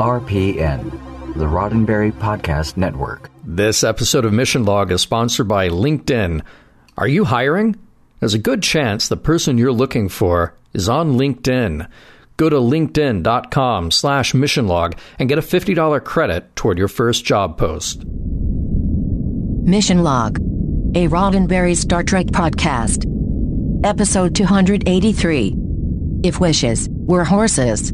RPN, the Roddenberry Podcast Network. This episode of Mission Log is sponsored by LinkedIn. Are you hiring? There's a good chance the person you're looking for is on LinkedIn. Go to linkedin.com slash missionlog and get a $50 credit toward your first job post. Mission Log, a Roddenberry Star Trek podcast. Episode 283. If wishes were horses.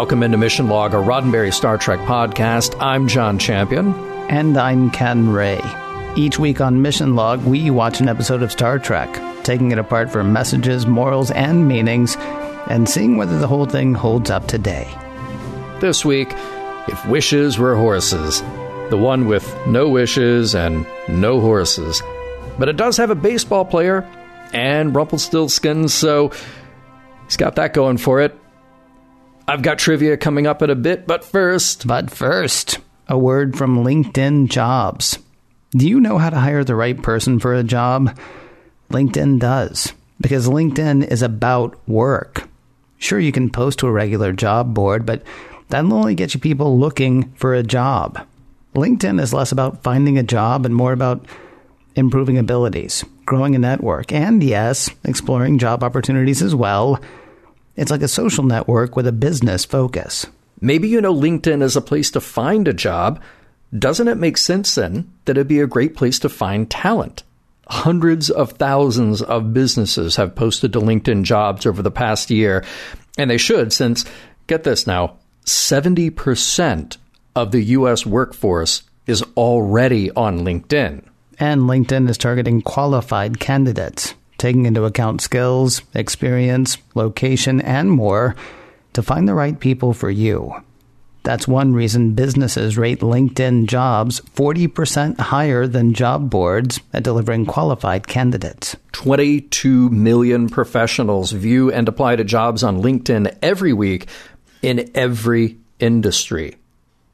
Welcome into Mission Log, a Roddenberry Star Trek podcast. I'm John Champion. And I'm Ken Ray. Each week on Mission Log, we watch an episode of Star Trek, taking it apart for messages, morals, and meanings, and seeing whether the whole thing holds up today. This week, If Wishes Were Horses, the one with no wishes and no horses. But it does have a baseball player and Rumpelstiltskin, so he's got that going for it. I've got trivia coming up in a bit, but first. But first, a word from LinkedIn Jobs. Do you know how to hire the right person for a job? LinkedIn does, because LinkedIn is about work. Sure, you can post to a regular job board, but that'll only get you people looking for a job. LinkedIn is less about finding a job and more about improving abilities, growing a network, and yes, exploring job opportunities as well. It's like a social network with a business focus. Maybe you know LinkedIn is a place to find a job. Doesn't it make sense then that it'd be a great place to find talent? Hundreds of thousands of businesses have posted to LinkedIn jobs over the past year, and they should, since, get this now, 70% of the U.S. workforce is already on LinkedIn. And LinkedIn is targeting qualified candidates, taking into account skills, experience, location, and more to find the right people for you. That's one reason businesses rate LinkedIn jobs 40% higher than job boards at delivering qualified candidates. 22 million professionals view and apply to jobs on LinkedIn every week in every industry.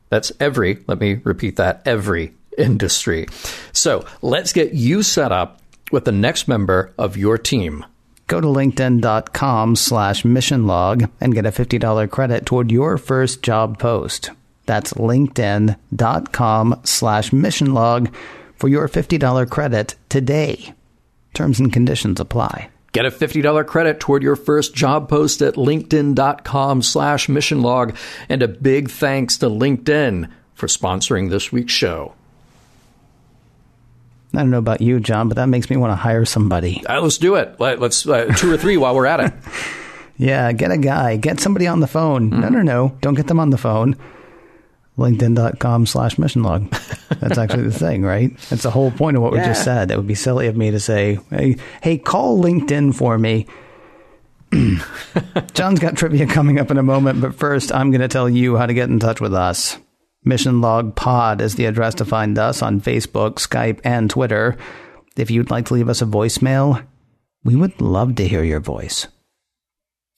That's every, let me repeat that, every industry. So let's get you set up with the next member of your team. Go to linkedin.com slash missionlog and get a $50 credit toward your first job post. That's linkedin.com slash missionlog for your $50 credit today. Terms and conditions apply. Get a $50 credit toward your first job post at linkedin.com slash missionlog. And a big thanks to LinkedIn for sponsoring this week's show. I don't know about you, John, but that makes me want to hire somebody. Uh, let's do it. Let, us uh, two or three while we're at it. yeah, get a guy. Get somebody on the phone. Mm-hmm. No, no, no. Don't get them on the phone. LinkedIn.com slash mission log. That's actually the thing, right? That's the whole point of what yeah. we just said. It would be silly of me to say, hey, hey call LinkedIn for me. John's got trivia coming up in a moment, but first I'm going to tell you how to get in touch with us. Mission Log Pod is the address to find us on Facebook, Skype, and Twitter. If you'd like to leave us a voicemail, we would love to hear your voice.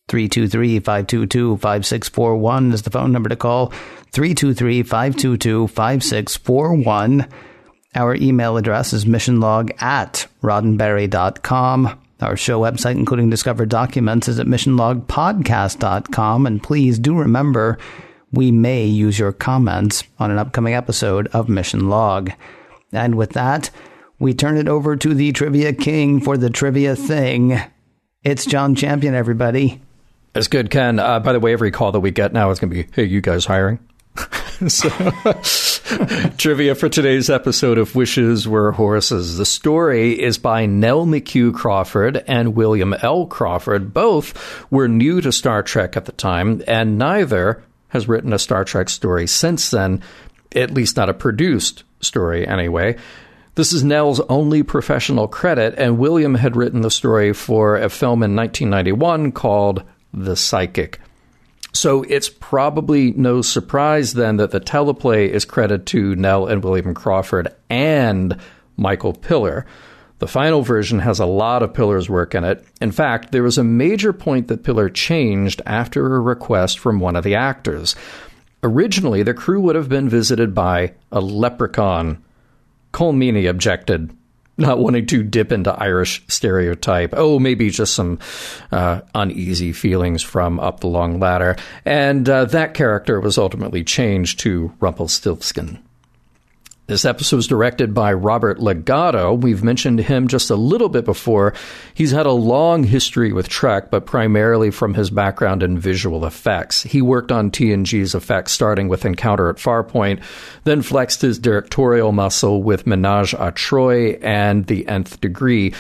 323 522 5641 is the phone number to call. 323 522 5641. Our email address is missionlog at roddenberry.com. Our show website, including discovered documents, is at missionlogpodcast.com. And please do remember we may use your comments on an upcoming episode of Mission Log. And with that, we turn it over to the Trivia King for the trivia thing. It's John Champion, everybody. That's good, Ken. Uh, by the way, every call that we get now is going to be, hey, you guys hiring? so, trivia for today's episode of Wishes Were Horses. The story is by Nell McHugh Crawford and William L. Crawford. Both were new to Star Trek at the time, and neither has written a Star Trek story since then, at least not a produced story anyway. This is Nell's only professional credit, and William had written the story for a film in 1991 called The Psychic. So it's probably no surprise then that the teleplay is credited to Nell and William Crawford and Michael Piller. The final version has a lot of Piller's work in it. In fact, there was a major point that Piller changed after a request from one of the actors. Originally, the crew would have been visited by a leprechaun. Colm Meaney objected, not wanting to dip into Irish stereotype. Oh, maybe just some uh, uneasy feelings from up the long ladder. And uh, that character was ultimately changed to Rumpelstiltskin. This episode was directed by Robert Legato. We've mentioned him just a little bit before. He's had a long history with Trek, but primarily from his background in visual effects. He worked on TNG's effects starting with Encounter at Farpoint, then flexed his directorial muscle with Menage a Troi and The Nth Degree.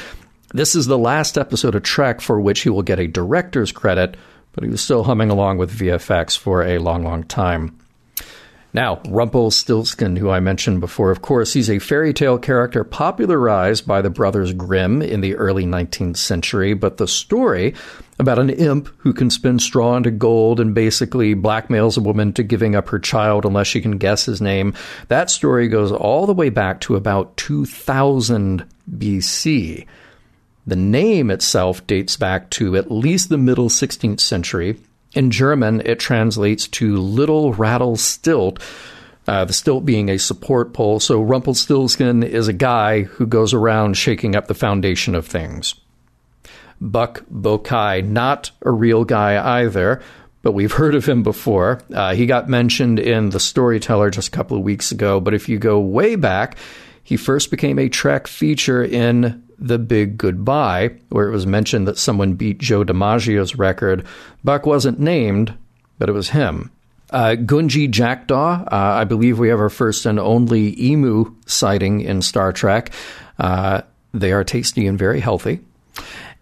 This is the last episode of Trek for which he will get a director's credit, but he was still humming along with VFX for a long, long time. Now, Rumpelstiltskin, who I mentioned before, of course, he's a fairy tale character popularized by the Brothers Grimm in the early 19th century, but the story about an imp who can spin straw into gold and basically blackmails a woman to giving up her child unless she can guess his name, that story goes all the way back to about 2000 BC. The name itself dates back to at least the middle 16th century in German, it translates to little rattle stilt, uh, the stilt being a support pole. So Rumpelstiltskin is a guy who goes around shaking up the foundation of things. Buck Bokai, not a real guy either, but we've heard of him before. Uh, he got mentioned in The Storyteller just a couple of weeks ago, but if you go way back, he first became a Trek feature in the Big Goodbye, where it was mentioned that someone beat Joe DiMaggio's record. Buck wasn't named, but it was him. Uh, Gunji Jackdaw, uh, I believe we have our first and only emu sighting in Star Trek. Uh, they are tasty and very healthy.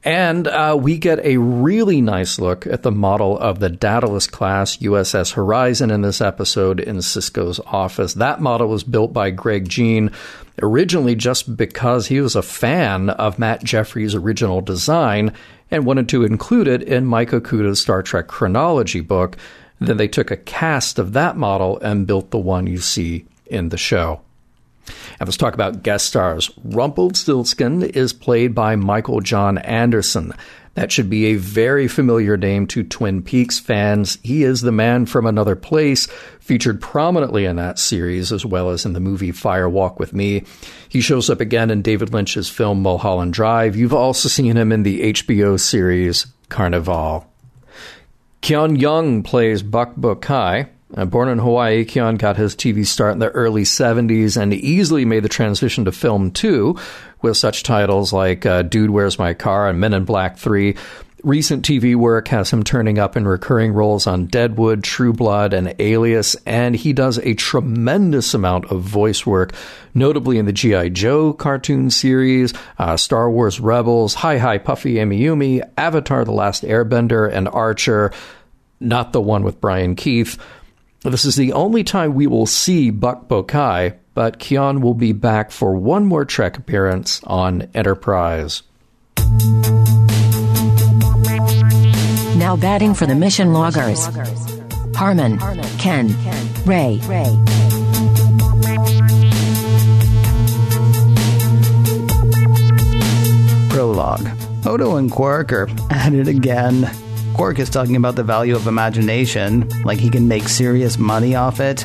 And uh, we get a really nice look at the model of the Daedalus class USS Horizon in this episode in Sisko's office. That model was built by Greg Jein originally just because he was a fan of Matt Jefferies' original design and wanted to include it in Mike Okuda's Star Trek chronology book. Then they took a cast of that model and built the one you see in the show. And let's talk about guest stars. Rumpelstiltskin is played by Michael John Anderson. That should be a very familiar name to Twin Peaks fans. He is the man from another place, featured prominently in that series as well as in the movie Fire Walk with Me. He shows up again in David Lynch's film Mulholland Drive. You've also seen him in the HBO series Carnivàle. Keone Young plays Buck Bokai. Uh, born in Hawaii, Keone got his TV start in the early 70s and easily made the transition to film too, with such titles like uh, Dude, Where's My Car and Men in Black 3. Recent TV work has him turning up in recurring roles on Deadwood, True Blood, and Alias, and he does a tremendous amount of voice work, notably in the G.I. Joe cartoon series, uh, Star Wars Rebels, Hi Hi Puffy Amiyumi, Avatar The Last Airbender, and Archer, not the one with Brian Keith. This is the only time we will see Buck Bokai, but Keone will be back for one more Trek appearance on Enterprise. Now batting for the mission loggers. Harmon, Ken, Ray. Prologue. Odo and Quark are at it again. Quark is talking about the value of imagination, like he can make serious money off it.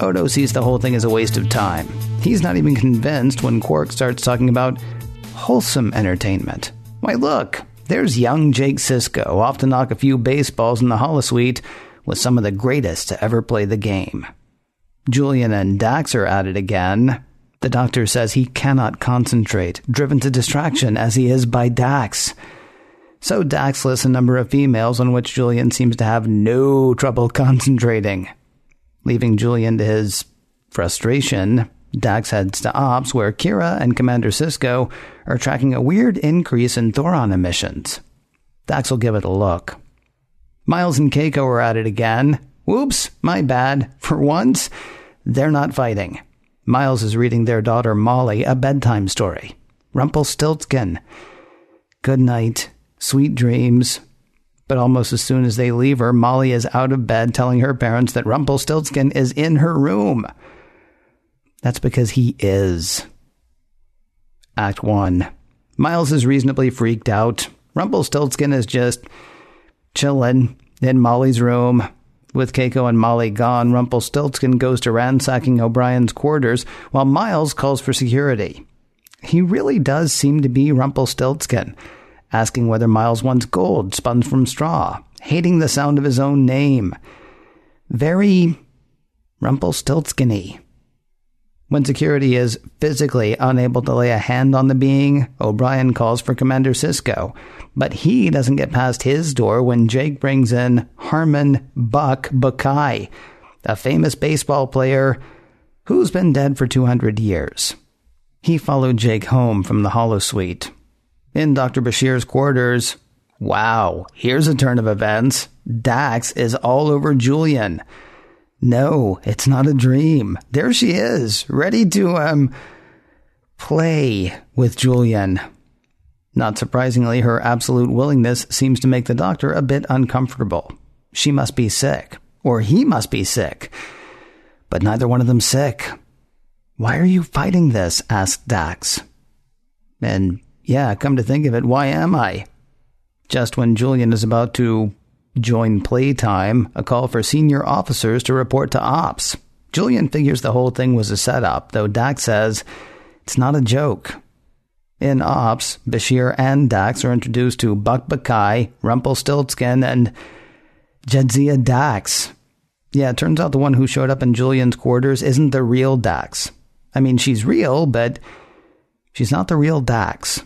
Odo sees the whole thing as a waste of time. He's not even convinced when Quark starts talking about wholesome entertainment. Why, look, there's young Jake Sisko off to knock a few baseballs in the holosuite with some of the greatest to ever play the game. Julian and Dax are at it again. The doctor says he cannot concentrate, driven to distraction as he is by Dax. So Dax lists a number of females on which Julian seems to have no trouble concentrating. Leaving Julian to his frustration, Dax heads to Ops, where Kira and Commander Sisko are tracking a weird increase in Thoron emissions. Dax will give it a look. Miles and Keiko are at it again. Whoops, my bad. For once, they're not fighting. Miles is reading their daughter Molly a bedtime story. Rumpelstiltskin. Good night. Sweet dreams. But almost as soon as they leave her, Molly is out of bed telling her parents that Rumpelstiltskin is in her room. That's because he is. Act 1 Miles is reasonably freaked out. Rumpelstiltskin is just chilling in Molly's room. With Keiko and Molly gone, Rumpelstiltskin goes to ransacking O'Brien's quarters while Miles calls for security. He really does seem to be Rumpelstiltskin, asking whether Miles wants gold spun from straw, hating the sound of his own name. Very Rumpelstiltskinny. When security is physically unable to lay a hand on the being, O'Brien calls for Commander Sisko, but he doesn't get past his door when Jake brings in Harmon Buck Bokai, a famous baseball player who's been dead for 200 years. He followed Jake home from the holosuite. In Dr. Bashir's quarters, wow, here's a turn of events. Dax is all over Julian. No, it's not a dream. There she is, ready to, um, play with Julian. Not surprisingly, her absolute willingness seems to make the doctor a bit uncomfortable. She must be sick, or he must be sick. But neither one of them sick. Why are you fighting this? asked Dax. And yeah, come to think of it, why am I? Just when Julian is about to join playtime, a call for senior officers to report to ops. Julian figures the whole thing was a setup, though Dax says it's not a joke. In Ops, Bashir and Dax are introduced to Buck Bokai, Rumpelstiltskin, and Jadzia Dax. Yeah, it turns out the one who showed up in Julian's quarters isn't the real Dax. I mean, she's real, but she's not the real Dax.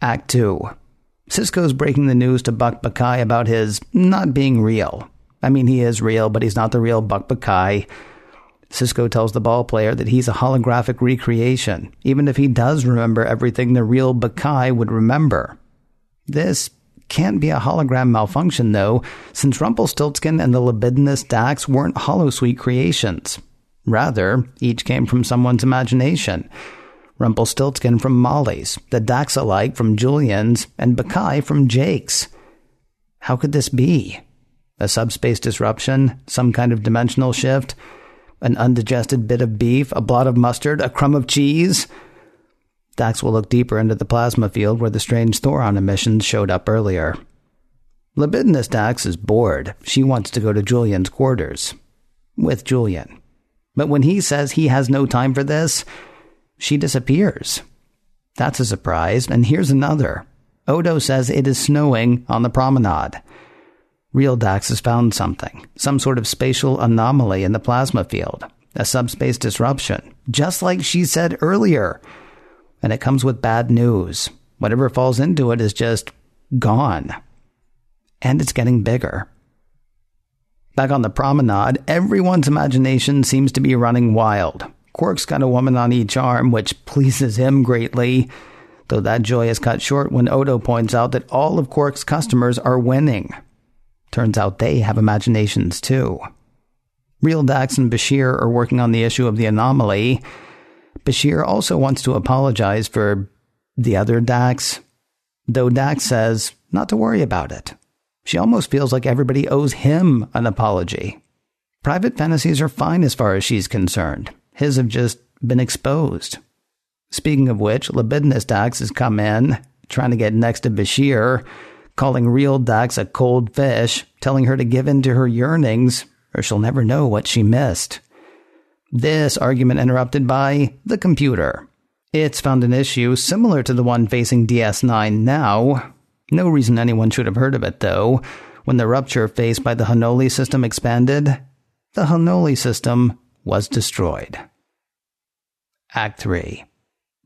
Act 2. Sisko's breaking the news to Buck Bokai about his not being real. I mean, he is real, but he's not the real Buck Bokai. Sisko tells the ball player that he's a holographic recreation, even if he does remember everything the real Bokai would remember. This can't be a hologram malfunction, though, since Rumpelstiltskin and the libidinous Dax weren't holosuite creations. Rather, each came from someone's imagination. Rumpelstiltskin from Molly's, the Dax alike from Julian's, and Bokai from Jake's. How could this be? A subspace disruption? Some kind of dimensional shift? An undigested bit of beef, a blot of mustard, a crumb of cheese? Dax will look deeper into the plasma field where the strange Thoron emissions showed up earlier. Libidinous Dax is bored. She wants to go to Julian's quarters. With Julian. But when he says he has no time for this, she disappears. That's a surprise, and here's another. Odo says it is snowing on the promenade. Real Dax has found something, some sort of spatial anomaly in the plasma field, a subspace disruption, just like she said earlier. And it comes with bad news. Whatever falls into it is just gone. And it's getting bigger. Back on the promenade, everyone's imagination seems to be running wild. Quark's got a woman on each arm, which pleases him greatly, though that joy is cut short when Odo points out that all of Quark's customers are winning. Turns out they have imaginations too. Real Dax and Bashir are working on the issue of the anomaly. Bashir also wants to apologize for the other Dax, though Dax says not to worry about it. She almost feels like everybody owes him an apology. Private fantasies are fine as far as she's concerned. His have just been exposed. Speaking of which, libidinous Dax has come in, trying to get next to Bashir, calling real Dax a cold fish, telling her to give in to her yearnings, or she'll never know what she missed. This argument interrupted by the computer. It's found an issue similar to the one facing DS9 now. No reason anyone should have heard of it, though. When the rupture faced by the Hanoli system expanded, the Hanoli system was destroyed. Act 3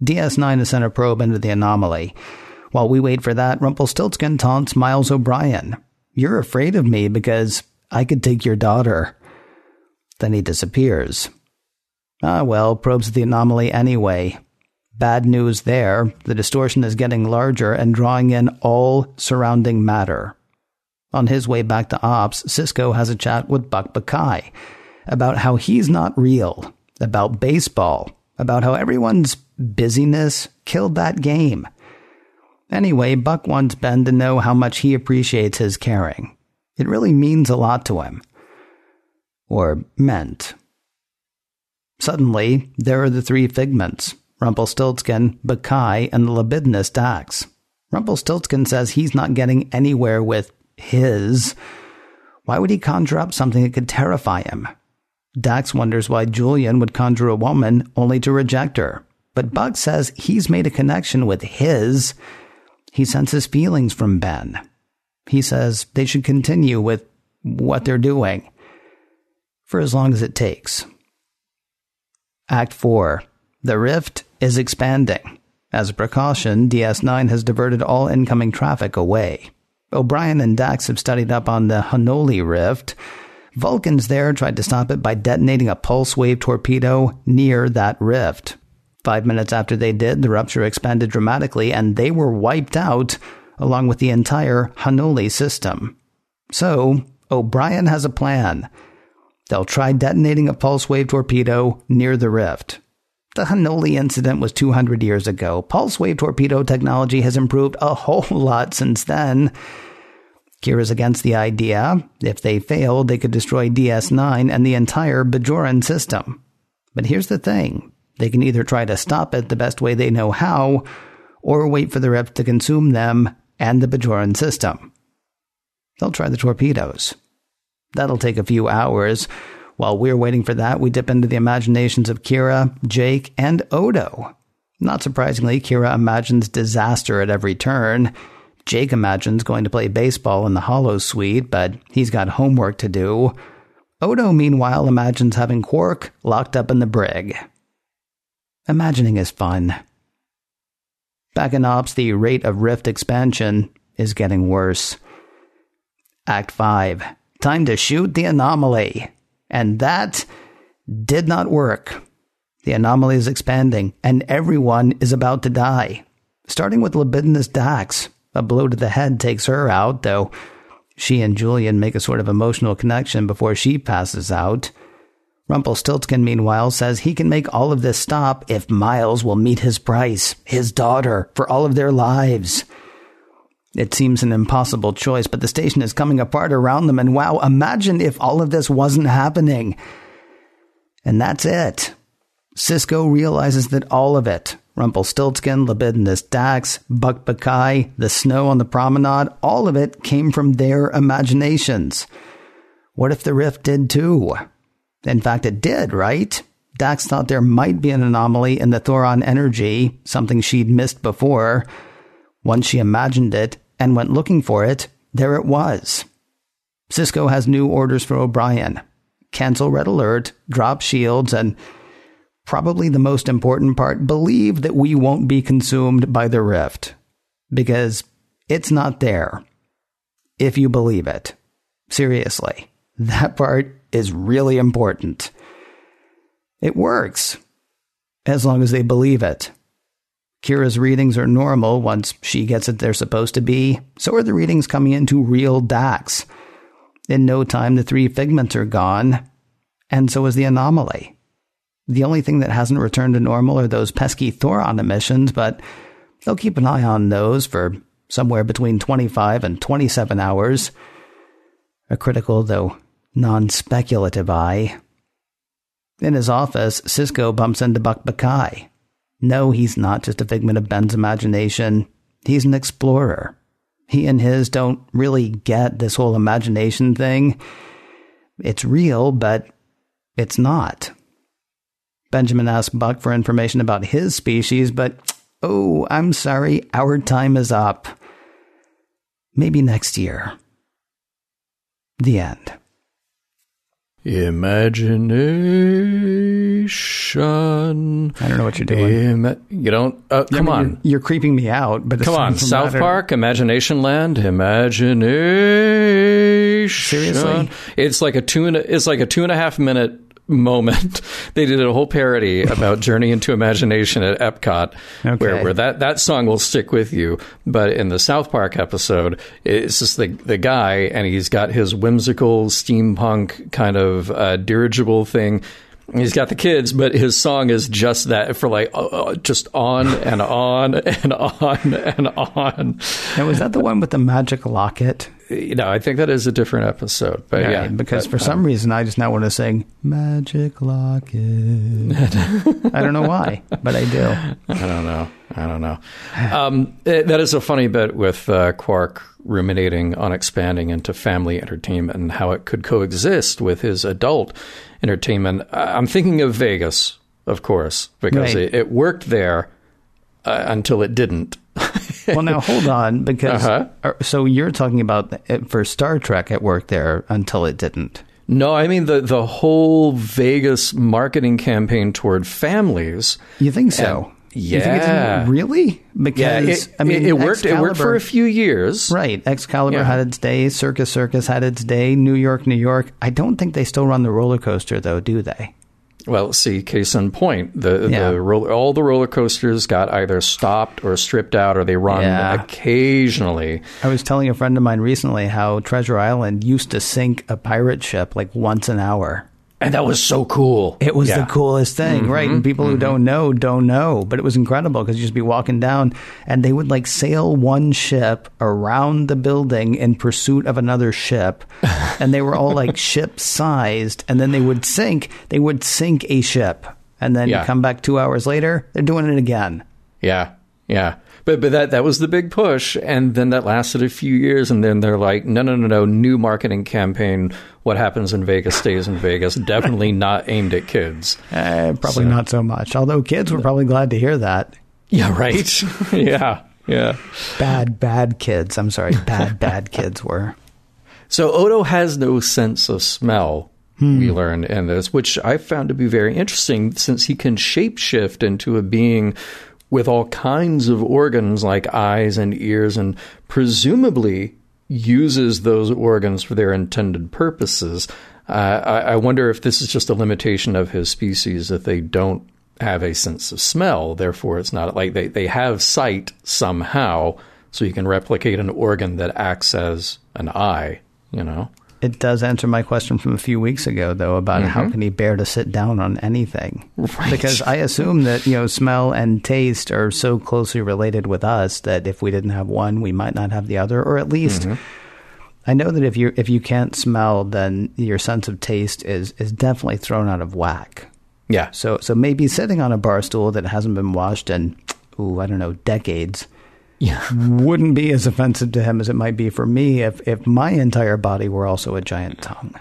DS9 has sent a probe into the anomaly. While we wait for that, Rumpelstiltskin taunts Miles O'Brien. You're afraid of me because I could take your daughter. Then he disappears. Ah, well, probes the anomaly anyway. Bad news there. The distortion is getting larger and drawing in all surrounding matter. On his way back to Ops, Sisko has a chat with Buck Bokai about how he's not real, about baseball, about how everyone's busyness killed that game. Anyway, Buck wants Ben to know how much he appreciates his caring. It really means a lot to him. Or meant. Suddenly, there are the three figments Rumpelstiltskin, Bokai, and the libidinous Dax. Rumpelstiltskin says he's not getting anywhere with his. Why would he conjure up something that could terrify him? Dax wonders why Julian would conjure a woman only to reject her. But Buck says he's made a connection with his. He senses feelings from Ben. He says they should continue with what they're doing for as long as it takes. Act 4 The rift is expanding. As a precaution, DS9 has diverted all incoming traffic away. O'Brien and Dax have studied up on the Hanoli rift. Vulcans there tried to stop it by detonating a pulse wave torpedo near that rift. Five minutes after they did, the rupture expanded dramatically and they were wiped out, along with the entire Hanoli system. So, O'Brien has a plan. They'll try detonating a pulse wave torpedo near the rift. The Hanoli incident was 200 years ago. Pulse wave torpedo technology has improved a whole lot since then. Kira's against the idea. If they failed, they could destroy DS9 and the entire Bajoran system. But here's the thing they can either try to stop it the best way they know how, or wait for the rift to consume them and the Bajoran system. They'll try the torpedoes. That'll take a few hours. While we're waiting for that, we dip into the imaginations of Kira, Jake, and Odo. Not surprisingly, Kira imagines disaster at every turn. Jake imagines going to play baseball in the holosuite, but he's got homework to do. Odo, meanwhile, imagines having Quark locked up in the brig. Imagining is fun. Back in Ops, the rate of rift expansion is getting worse. Act 5 Time to shoot the anomaly. And that did not work. The anomaly is expanding, and everyone is about to die. Starting with libidinous Dax. A blow to the head takes her out, though she and Julian make a sort of emotional connection before she passes out. Rumpelstiltskin, meanwhile, says he can make all of this stop if Miles will meet his price, his daughter, for all of their lives. It seems an impossible choice, but the station is coming apart around them, and wow, imagine if all of this wasn't happening. And that's it. Sisko realizes that all of it Rumpelstiltskin, Libidinous Dax, Buck Bokai, the snow on the promenade all of it came from their imaginations. What if the rift did too? In fact, it did, right? Dax thought there might be an anomaly in the Thoron energy, something she'd missed before. Once she imagined it and went looking for it, there it was. Sisko has new orders for O'Brien cancel red alert, drop shields, and probably the most important part believe that we won't be consumed by the rift. Because it's not there. If you believe it. Seriously. That part is really important. It works. As long as they believe it. Kira's readings are normal once she gets it they're supposed to be. So are the readings coming into real Dax. In no time, the three figments are gone, and so is the anomaly. The only thing that hasn't returned to normal are those pesky Thoron emissions, but they'll keep an eye on those for somewhere between 25 and 27 hours. A critical, though non speculative eye. In his office, Sisko bumps into Buck Bokai. No, he's not just a figment of Ben's imagination. He's an explorer. He and his don't really get this whole imagination thing. It's real, but it's not. Benjamin asked Buck for information about his species, but oh, I'm sorry, our time is up. Maybe next year. The end. Imagination. I don't know what you're doing. Ima- you don't. Uh, come I mean, on. You're, you're creeping me out, but Come on, South I- Park, Imagination Land, Imagination. Seriously? it's like a two and a, it's like a two and a half minute moment. They did a whole parody about Journey into Imagination at Epcot, Okay. where where that that song will stick with you. But in the South Park episode, it's just the the guy, and he's got his whimsical steampunk kind of uh, dirigible thing. He's got the kids, but his song is just that for like uh, uh, just on and on and on and on. And was that the one with the magic locket? You know, I think that is a different episode. But yeah, because but, for some um, reason I just now want to sing Magic Locket. I don't know why, but I do. I don't know. I don't know. Um, it, that is a funny bit with uh, Quark ruminating on expanding into family entertainment and how it could coexist with his adult entertainment. I'm thinking of Vegas, of course, because Right. it, it worked there uh, until it didn't. Well, now hold on, because Uh-huh. uh, so you're talking about for Star Trek, it worked there until it didn't. No, I mean the the whole Vegas marketing campaign toward families. You think so? You think it yeah. really? Yeah, Because it, I mean, it, it worked. It worked for a few years. Right. Excalibur Yeah. had its day. Circus Circus had its day. New York, New York. I don't think they still run the roller coaster, though, do they? Well, see, case in point, the, Yeah. the roller, all the roller coasters got either stopped or stripped out, or they run Yeah. occasionally. I was telling a friend of mine recently how Treasure Island used to sink a pirate ship like once an hour. And that was so cool. It was Yeah. the coolest thing, mm-hmm. right? And people who mm-hmm. don't know don't know, but it was incredible because you'd just be walking down and they would like sail one ship around the building in pursuit of another ship, and they were all like ship sized, and then they would sink. They would sink a ship, and then Yeah. you come back two hours later, they're doing it again. Yeah, yeah. But but that that was the big push, and then that lasted a few years, and then they're like, no, no, no, no, new marketing campaign. What happens in Vegas stays in Vegas. Definitely not aimed at kids. Eh, probably So- not so much. Although kids were probably glad to hear that. Yeah, right. yeah, yeah. Bad, bad kids. I'm sorry, bad, bad kids were. So Odo has no sense of smell. We learned in this, which I found to be very interesting, since he can shapeshift into a being with all kinds of organs like eyes and ears, and presumably uses those organs for their intended purposes. Uh, I, I wonder if this is just a limitation of his species that they don't have a sense of smell. Therefore, it's not like they, they have sight somehow, so you can replicate an organ that acts as an eye, you know? It does answer my question from a few weeks ago, though, about how mm-hmm. can he bear to sit down on anything? Because I assume that you know smell and taste are so closely related with us that if we didn't have one, we might not have the other, or at least. Mm-hmm. I know that if you if you can't smell, then your sense of taste is is definitely thrown out of whack. Yeah. So so maybe sitting on a bar stool that hasn't been washed in, ooh, I don't know, decades, Yeah. wouldn't be as offensive to him as it might be for me if if my entire body were also a giant tongue.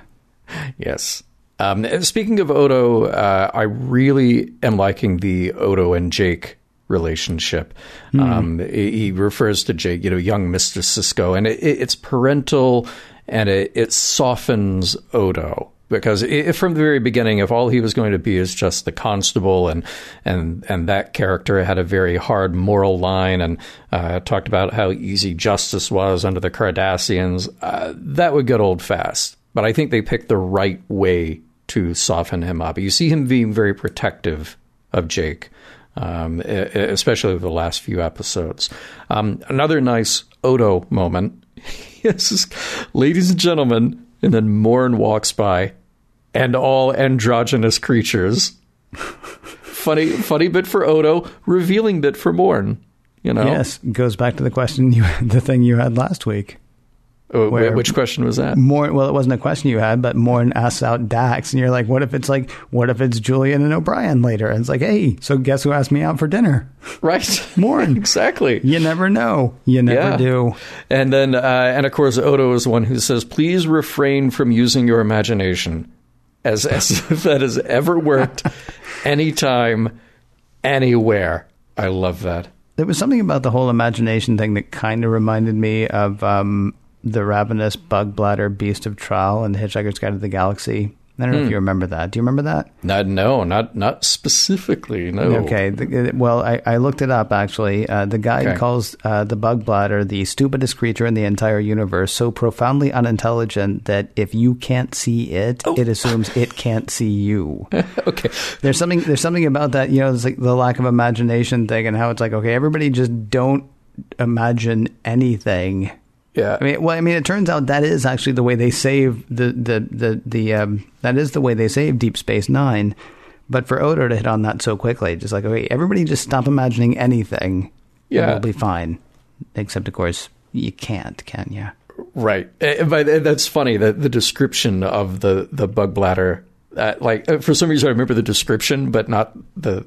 Yes. Um, speaking of Odo, uh, I really am liking the Odo and Jake relationship. Um, he refers to Jake, you know, young Mr. Sisko, and it, it, it's parental and it, it softens Odo. Because i from the very beginning, if all he was going to be is just the constable, and and and that character had a very hard moral line, and uh, talked about how easy justice was under the Cardassians, uh, that would get old fast. But I think they picked the right way to soften him up. You see him being very protective of Jake, um, especially the last few episodes. Um, another nice Odo moment. yes, ladies and gentlemen, and then Morn walks by, and all androgynous creatures. funny, funny bit for Odo, revealing bit for Morn. You know, Yes, goes back to the question you the thing you had last week. Where- which question was that? More well, it wasn't a question you had, but Morn asks out Dax, and you're like, "What if it's like, what if it's Julian and O'Brien later?" And it's like, "Hey, so guess who asked me out for dinner?" Right, Morn. exactly. You never know. You never Yeah. do. And then, uh, and of course, Odo is the one who says, "Please refrain from using your imagination," as as if that has ever worked, anytime, anywhere. I love that. There was something about the whole imagination thing that kind of reminded me of um, the ravenous Bugblatter beast of Traal and Hitchhiker's Guide to the Galaxy. I don't know Hmm. if you remember that. Do you remember that? Not no, not not specifically. No. Okay. The, well, I, I looked it up actually. Uh, the guide Okay. calls uh, the Bugblatter the stupidest creature in the entire universe, so profoundly unintelligent that if you can't see it, Oh. it assumes it can't see you. Okay. There's something there's something about that, you know, it's like the lack of imagination thing and how it's like, okay, everybody just don't imagine anything. Yeah. I mean, well, I mean, it turns out that is actually the way they save the the the the um, that is the way they save Deep Space Nine. But for Odo to hit on that so quickly, just like, okay, everybody just stop imagining anything. and Yeah. we'll be fine. Except, of course, you can't, can you? Right, Eh, but that's funny that the description of the the Bugblatter, uh, like for some reason I remember the description, but not the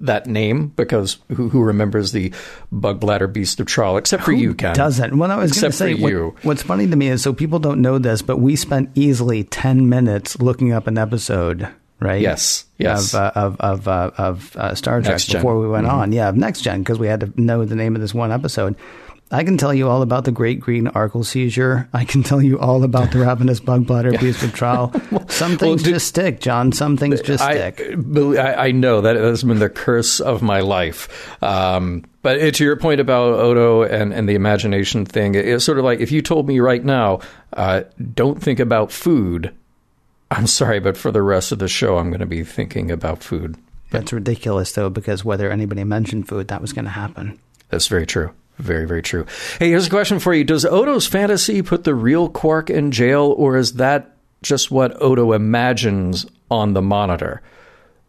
that name because who, who remembers the Bugblatter beast of Traal except for you, Ken? Doesn't. Well, I was going to say, what- you. what's funny to me is so people don't know this, but we spent easily 10 minutes looking up an episode, right? Yes, yes. Of, uh, of, of, uh, of uh, Star Trek before we went Mm-hmm. on. Yeah, of Next Gen, because we had to know the name of this one episode. I can tell you all about the Great Green Arkleseizure. I can tell you all about the ravenous Bugblatter beast of Traal. Some things did- just stick, John. Some things just I, stick. I, I know that has been the curse of my life. Um, but to your point about Odo and, and the imagination thing, it's sort of like if you told me right now, uh, don't think about food. I'm sorry, but for the rest of the show, I'm going to be thinking about food. That's ridiculous, though, because whether anybody mentioned food, that was going to happen. That's very true. Very, very true. Hey, here's a question for you. Does Odo's fantasy put the real Quark in jail, or is that just what Odo imagines on the monitor?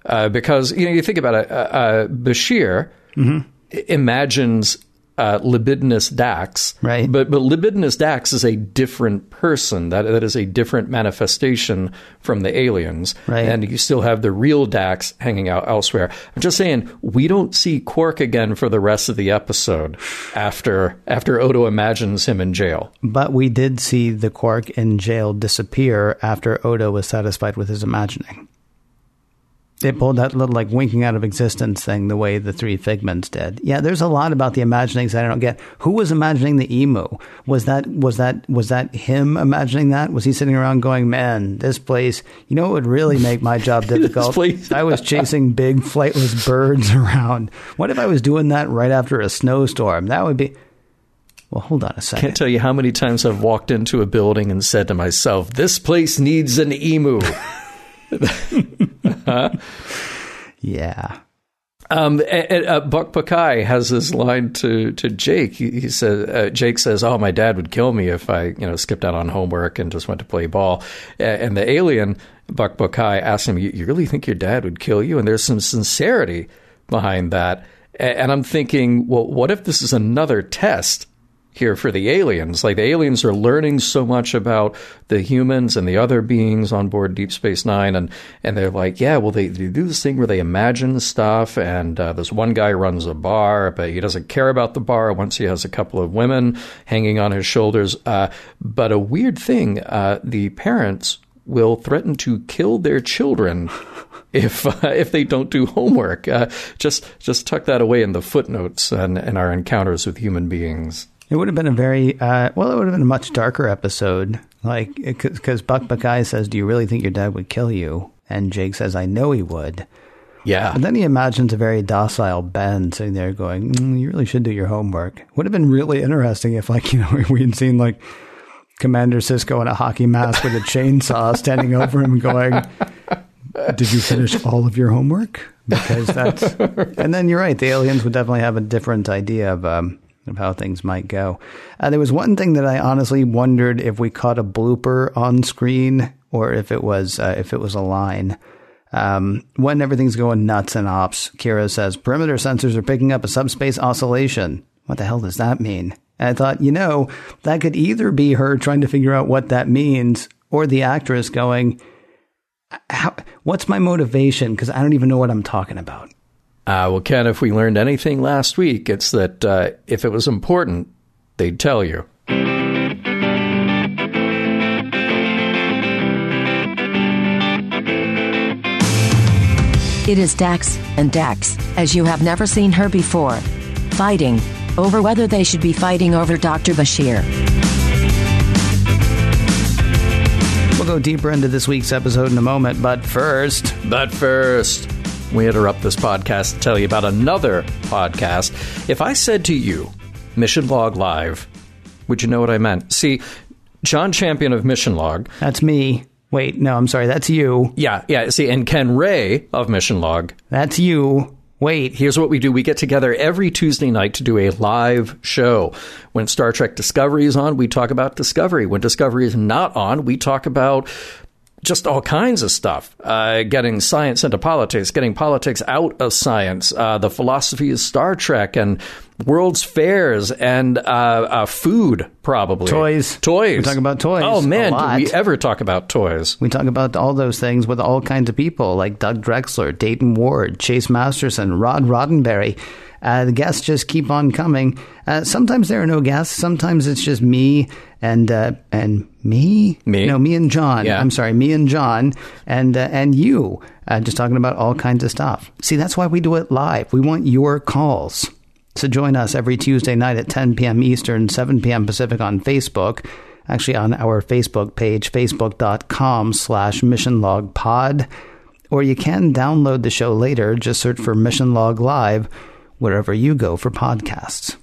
Uh, because, you know, you think about it, uh, uh, Bashir i- imagines uh, libidinous Dax. Right. But, but libidinous Dax is a different person. That, that is a different manifestation from the aliens. Right. And you still have the real Dax hanging out elsewhere. I'm just saying we don't see Quark again for the rest of the episode after after Odo imagines him in jail. But we did see the Quark in jail disappear after Odo was satisfied with his imagining. It pulled that little like winking out of existence thing the way the three figments did. Yeah, there's a lot about the imaginings that I don't get. Who was imagining the emu? Was that was that was that him imagining that? Was he sitting around going, "Man, this place, you know, it would really make my job difficult." place. I was chasing big flightless birds around. What if I was doing that right after a snowstorm? That would be. Well, hold on a second. Can't tell you how many times I've walked into a building and said to myself, "This place needs an emu." Yeah. Um, and, uh, Buck Bokai has this line to to Jake. He, says, uh, "Jake says, oh, my dad would kill me if I, you know, skipped out on homework and just went to play ball." And the alien Buck Bokai asks him, "You really think your dad would kill you?" And there's some sincerity behind that. And I'm thinking, well, what if this is another test? Here for the aliens. Like the aliens are learning so much about the humans and the other beings on board Deep Space Nine, and and they're like, yeah, well, they, they do this thing where they imagine stuff, and uh, this one guy runs a bar, but he doesn't care about the bar once he has a couple of women hanging on his shoulders. Uh, but a weird thing, uh, the parents will threaten to kill their children. If uh, if they don't do homework, uh, just just tuck that away in the footnotes and, and our encounters with human beings. It would have been a very uh, well. It would have been a much darker episode, like because Buck Bokai says, "Do you really think your dad would kill you?" And Jake says, "I know he would." Yeah, But then he imagines a very docile Ben sitting there going, mm, "You really should do your homework." Would have been really interesting if, like, you know, we had seen like Commander Sisko in a hockey mask with a chainsaw standing over him, going, "Did you finish all of your homework?" Because that's, and then you're right. The aliens would definitely have a different idea of um, of how things might go. Uh, there was one thing that I honestly wondered if we caught a blooper on screen or if it was uh, if it was a line. Um, when everything's going nuts in ops, Kira says perimeter sensors are picking up a subspace oscillation. What the hell does that mean? And I thought, you know, that could either be her trying to figure out what that means, or the actress going, "What's my motivation?" Because I don't even know what I'm talking about. Uh, well, Ken, if we learned anything last week, it's that uh, if it was important, they'd tell you. It is Dax and Dax, as you have never seen her before, fighting over whether they should be fighting over Dr. Bashir. We'll go deeper into this week's episode in a moment, but first, But first, we interrupt this podcast to tell you about another podcast. If I said to you, Mission Log Live, would you know what I meant? See, John Champion of Mission Log, that's me. Wait, no, I'm sorry, that's you. yeah, yeah, see, and Ken Ray of Mission Log, That's you. Wait, Here's what we do. We get together every Tuesday night to do a live show. When Star Trek Discovery is on, we talk about Discovery. When Discovery is not on, we talk about just all kinds of stuff. Uh, getting science into politics, getting politics out of science, uh, the philosophy of Star Trek, and World's fairs and uh, uh, food, probably Toys. Toys. We talk about toys Oh man, do we ever talk about toys? We talk about all those things with all kinds of people like Doug Drexler, Dayton Ward, Chase Masterson, Rod Roddenberry. Uh, the guests just keep on coming. Uh, sometimes there are no guests. Sometimes it's just me and uh, and me. Me? No, me and John. Yeah. I'm sorry, me and John and uh, and you. Uh, just talking about all kinds of stuff. See, that's why we do it live. We want your calls. So join us every Tuesday night at 10 p.m. Eastern, 7 p.m. Pacific on Facebook. Actually, on our Facebook page, facebook.com slash mission log pod. Or you can download the show later. Just search for Mission Log Live wherever you go for podcasts.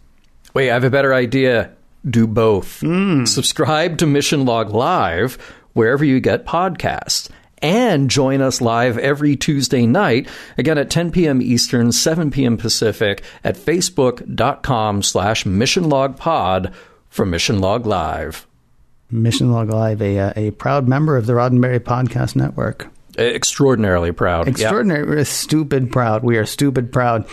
Wait, I have a better idea. Do both. Subscribe to Mission Log Live wherever you get podcasts. And join us live every Tuesday night, again at 10 p.m. Eastern, 7 p.m. Pacific, at facebook.com slash missionlogpod for Mission Log Live. Mission Log Live, a, uh, a proud member of the Roddenberry Podcast Network. Extraordinarily proud. Yep. Extraordinary. Stupid proud. We are stupid proud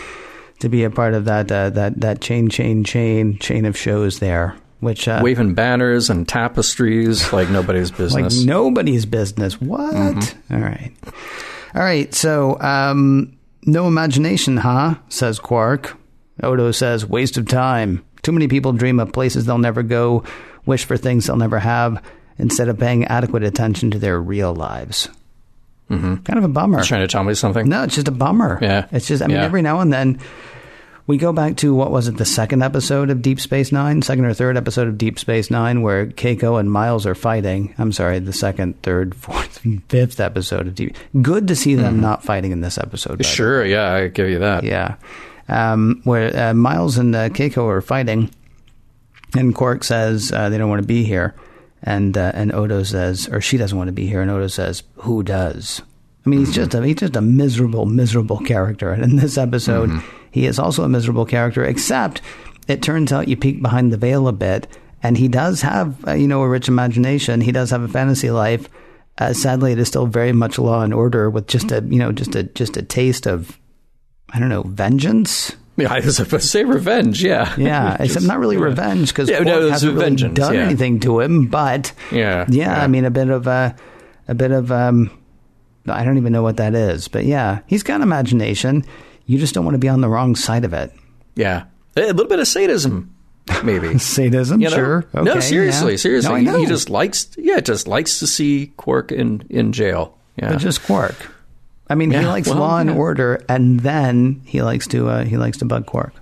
to be a part of that uh, that that chain, chain, chain, chain of shows there. Which uh, Waving banners and tapestries like nobody's business. like nobody's business. What? All right, all right. So, um, no imagination, huh? Says Quark. Odo says, waste of time. Too many people dream of places they'll never go, wish for things they'll never have, instead of paying adequate attention to their real lives. Mm-hmm. Kind of a bummer. You're Trying to tell me something? No, it's just a bummer. Yeah. It's just, I mean, Yeah. every now and then we go back to what was it, the second episode of Deep Space Nine, second or third episode of Deep Space Nine, where Keiko and Miles are fighting. I'm sorry, the second, third, fourth, fifth episode of Deep. Good to see them not fighting in this episode. Mm-hmm. Sure, yeah, I give you that. yeah. Um, where uh, Miles and uh, Keiko are fighting, and Quark says uh, they don't want to be here, and uh, and Odo says, or she doesn't want to be here, and Odo says, "Who does?" I mean, he's just a he's just a miserable, miserable character, and in this episode, he is also a miserable character. Except, it turns out you peek behind the veil a bit, and he does have uh, you know a rich imagination. He does have a fantasy life. Uh, sadly, it is still very much law and order, with just a you know just a just a taste of I don't know, vengeance. Yeah, I was supposed to say revenge, yeah. Yeah, except not really yeah. revenge because Yeah, Quark no, hasn't really done yeah. anything to him. But Yeah, yeah, yeah. I mean, a bit of a, a bit of um, I don't even know what that is, but yeah, he's got imagination. You just don't want to be on the wrong side of it. Yeah. A little bit of sadism, maybe. Sadism, You know? sure. no, seriously, yeah. seriously. No, He- He just likes, yeah, just likes to see Quark in in jail. Yeah, but just Quark. I mean, he likes well, law and yeah. order, and then he likes to uh, he likes to bug Quark.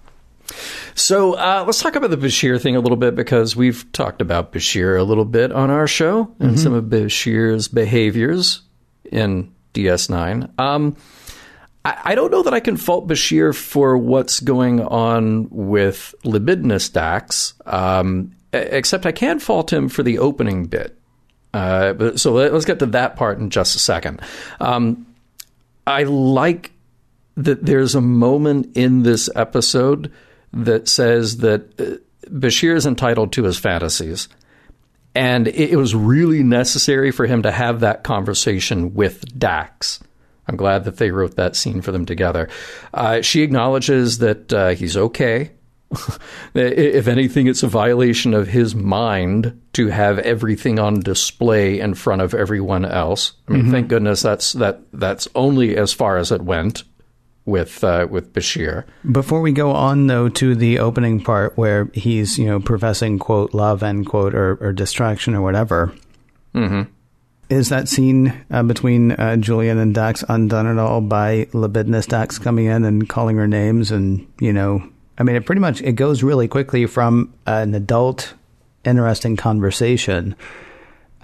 So uh, let's talk about the Bashir thing a little bit because we've talked about Bashir a little bit on our show and Mm-hmm. some of Bashir's behaviors in DS9. Um, I, I don't know that I can fault Bashir for what's going on with libidinous Dax, um, except I can fault him for the opening bit. Uh, but, so let, let's get to that part in just a second. Um, I like that there's a moment in this episode that says that uh, Bashir is entitled to his fantasies. And it, was really necessary for him to have that conversation with Dax. I'm glad that they wrote that scene for them together. Uh, she acknowledges that uh, he's okay. if anything, it's a violation of his mind to have everything on display in front of everyone else. I mean, thank goodness that's that that's only as far as it went with uh, with Bashir. Before we go on, though, to the opening part where he's, you know, professing, quote, love, end quote, or, or distraction or whatever, is that scene uh, between uh, Julian and Dax undone at all by libidinous Dax coming in and calling her names? And, you know, I mean, it pretty much, it goes really quickly from an adult, interesting conversation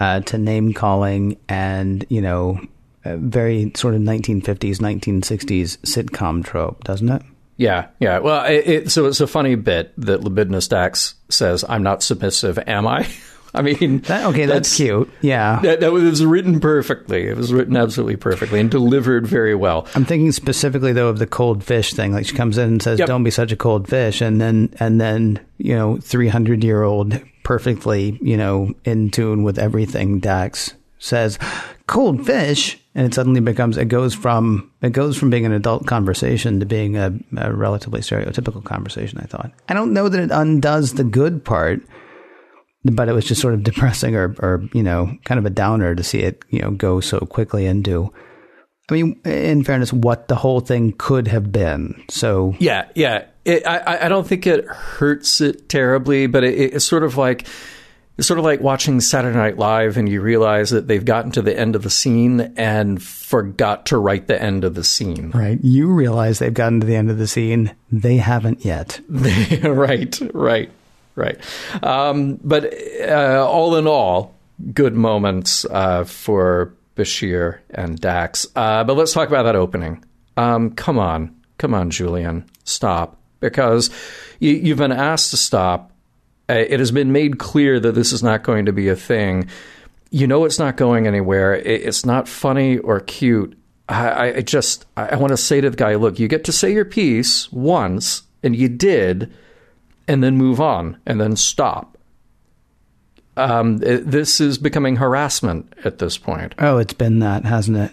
uh, to name calling and, you know, very sort of 1950s, 1960s sitcom trope, doesn't it? Yeah, yeah. Well, it, it, so it's a funny bit that Libidinous Dax says, "I'm not submissive, am I?" I mean, That, okay, that's, cute. Yeah. That, that was written perfectly. It was written absolutely perfectly and delivered very well. I'm thinking specifically though of the cold fish thing. Like she comes in and says, Yep. "Don't be such a cold fish," and then and then you know, 300 year old, perfectly you know in tune with everything. Dax says, "Cold fish." and it suddenly becomes it goes from it goes from being an adult conversation to being a, a relatively stereotypical conversation. I thought. I don't know that it undoes the good part, but it was just sort of depressing or or you know kind of a downer to see it you know go so quickly into. I mean, in fairness, what the whole thing could have been. So yeah, yeah. It, I I don't think it hurts it terribly, but it, it's sort of like it's sort of like watching Saturday Night Live and you realize that they've gotten to the end of the scene and forgot to write the end of the scene. Right. You realize they've gotten to the end of the scene. They haven't yet. right, right, right. Um, but uh, all in all, good moments uh, for Bashir and Dax. Uh, but let's talk about that opening. Um, come on. Come on, Julian. Stop. Because you, you've been asked to stop uh, it has been made clear that this is not going to be a thing. You know, it's not going anywhere. It's not funny or cute. I, I just, I want to say to the guy, look, you get to say your piece once, and you did, and then move on, and then stop. Um, it, this is becoming harassment at this point. Oh, it's been that, hasn't it?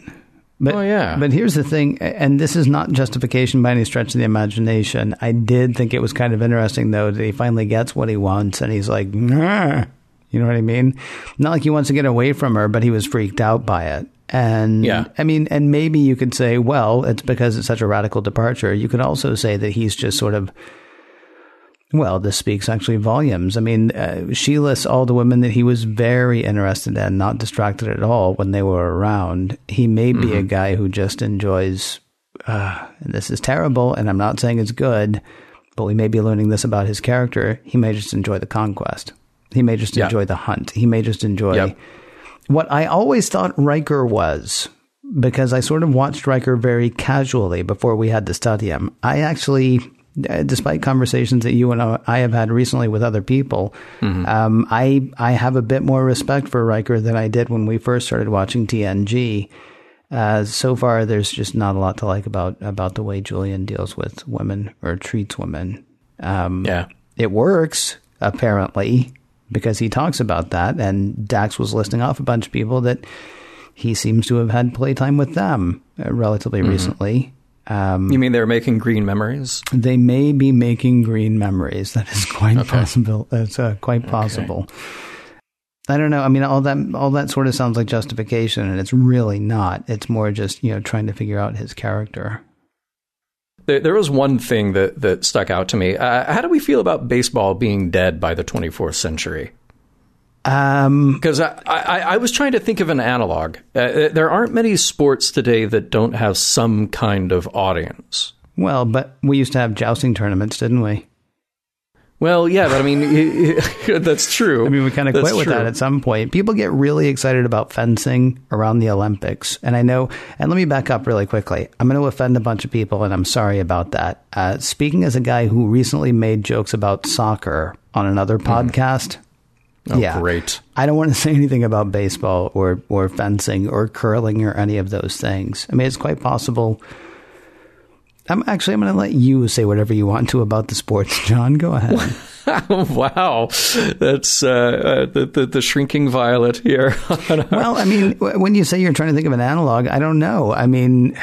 But, oh, yeah. But here's the thing, and this is not justification by any stretch of the imagination. I did think it was kind of interesting, though, that he finally gets what he wants, and he's like, nah. You know what I mean? Not like he wants to get away from her, but he was freaked out by it. And yeah. I mean, and maybe you could say, well, it's because it's such a radical departure. You could also say that he's just sort of well, this speaks actually volumes. I mean, uh, she lists all the women that he was very interested in, not distracted at all when they were around. He may be mm-hmm. a guy who just enjoys, uh, this is terrible, and I'm not saying it's good, but we may be learning this about his character. He may just enjoy the conquest. He may just enjoy the hunt. He may just enjoy yep. what I always thought Riker was, because I sort of watched Riker very casually before we had to study him. I actually despite conversations that you and I have had recently with other people, mm-hmm. um, I I have a bit more respect for Riker than I did when we first started watching TNG. Uh, so far, there's just not a lot to like about about the way Julian deals with women or treats women. Um, yeah, it works apparently because he talks about that, and Dax was listing off a bunch of people that he seems to have had playtime with them uh, relatively mm-hmm. recently. Um, you mean they're making green memories? They may be making green memories. That is quite okay. possible. That's uh, quite possible. Okay. I don't know. I mean, all that all that sort of sounds like justification, and it's really not. It's more just you know trying to figure out his character. There, there was one thing that that stuck out to me. Uh, how do we feel about baseball being dead by the 24th century? Because um, I, I, I, was trying to think of an analog. Uh, uh, there aren't many sports today that don't have some kind of audience. Well, but we used to have jousting tournaments, didn't we? Well, yeah, but I mean, that's true. I mean, we kind of quit with true. that at some point. People get really excited about fencing around the Olympics. And I know, and let me back up really quickly. I'm going to offend a bunch of people, and I'm sorry about that. Uh, speaking as a guy who recently made jokes about soccer on another mm. Oh, yeah. great. I don't want to say anything about baseball or, or fencing or curling or any of those things. I mean, it's quite possible. I'm actually, I'm going to let you say whatever you want to about the sports, John. Go ahead. wow, that's uh, uh, the, the, the shrinking violet here. well, I mean, when you say you're trying to think of an analog, I don't know. I mean,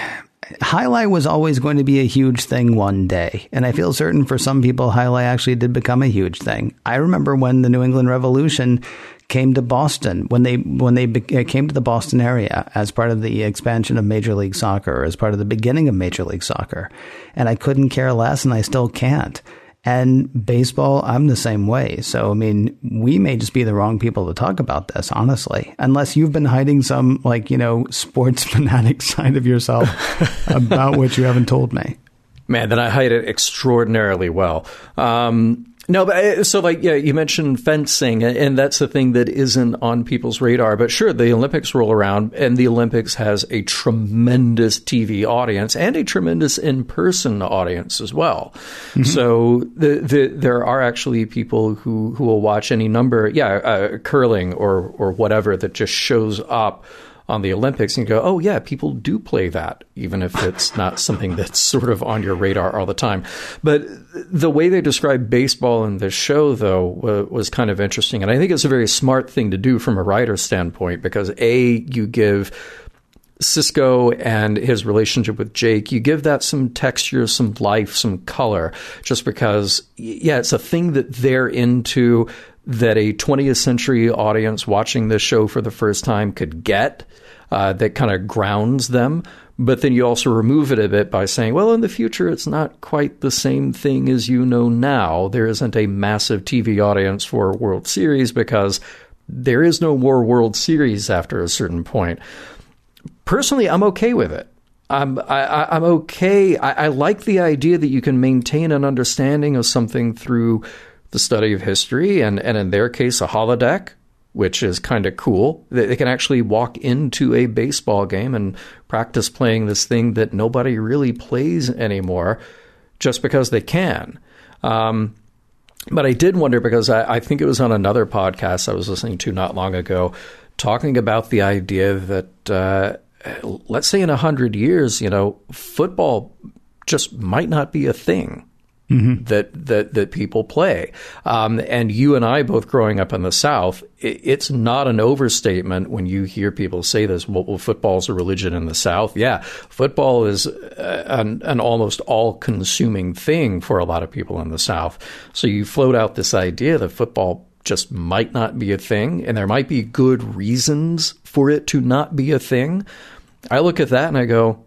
Alai was always going to be a huge thing one day. And I feel certain for some people, Alai actually did become a huge thing. I remember when the New England Revolution came to Boston, when they, when they be- uh, came to the Boston area as part of the expansion of Major League Soccer, as part of the beginning of Major League Soccer. And I couldn't care less, and I still can't. And baseball, I'm the same way. So, I mean, we may just be the wrong people to talk about this, honestly, unless you've been hiding some, like, you know, sports fanatic side of yourself about which you haven't told me. Man, then I hide it extraordinarily well. Um, no, but uh, so like yeah, you mentioned fencing, and that's the thing that isn't on people's radar. But sure, the Olympics roll around, and the Olympics has a tremendous TV audience and a tremendous in-person audience as well. Mm-hmm. So the, the, there are actually people who who will watch any number, yeah, uh, curling or or whatever that just shows up on the Olympics and you go, oh, yeah, people do play that, even if it's not something that's sort of on your radar all the time. But the way they describe baseball in this show, though, was kind of interesting. And I think it's a very smart thing to do from a writer's standpoint because, A, you give Sisko and his relationship with Jake, you give that some texture, some life, some color, just because, yeah, it's a thing that they're into that a 20th century audience watching this show for the first time could get, uh, that kind of grounds them. But then you also remove it a bit by saying, well, in the future, it's not quite the same thing as you know now. There isn't a massive TV audience for World Series because there is no more World Series after a certain point. Personally, I'm okay with it. I'm I, am okay. I, I like the idea that you can maintain an understanding of something through the study of history, and and in their case, a holodeck, which is kind of cool. They, they can actually walk into a baseball game and practice playing this thing that nobody really plays anymore, just because they can. Um, but I did wonder because I, I think it was on another podcast I was listening to not long ago, talking about the idea that. Uh, let's say in a hundred years, you know, football just might not be a thing. Mm-hmm. That, that that people play, um, and you and I both growing up in the South, it, it's not an overstatement when you hear people say this. Well, well football's a religion in the South. Yeah, football is an, an almost all-consuming thing for a lot of people in the South. So you float out this idea that football just might not be a thing, and there might be good reasons for it to not be a thing. I look at that and I go,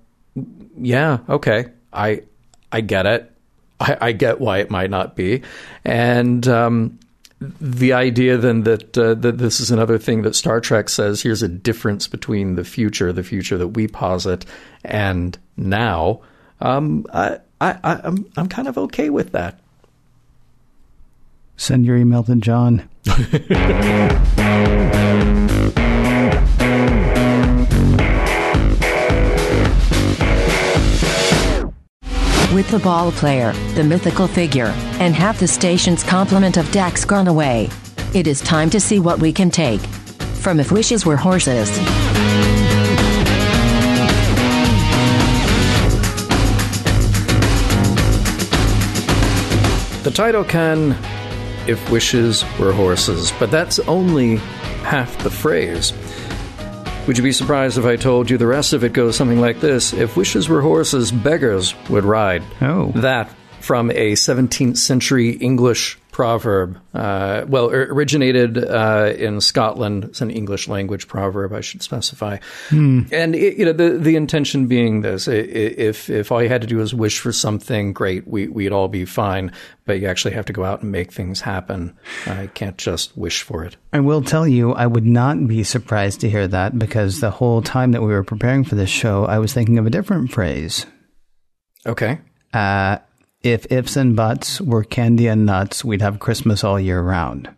yeah, okay, I I get it. I, I get why it might not be, and um, the idea then that uh, that this is another thing that Star Trek says. Here's a difference between the future, the future that we posit, and now. Um, I, I, I'm I'm kind of okay with that. Send your email to John. With the ball player, the mythical figure, and half the station's complement of Dax gone away, it is time to see what we can take. From If Wishes Were Horses. The title can If Wishes Were Horses, but that's only half the phrase. Would you be surprised if I told you the rest of it goes something like this? If wishes were horses, beggars would ride. Oh. That from a 17th century English proverb. Uh, well, originated uh, in Scotland. It's an English language proverb, I should specify. Hmm. And it, you know, the the intention being this: if if all you had to do was wish for something, great, we we'd all be fine. But you actually have to go out and make things happen. I can't just wish for it. I will tell you, I would not be surprised to hear that because the whole time that we were preparing for this show, I was thinking of a different phrase. Okay. Uh, if ifs and buts were candy and nuts, we'd have Christmas all year round.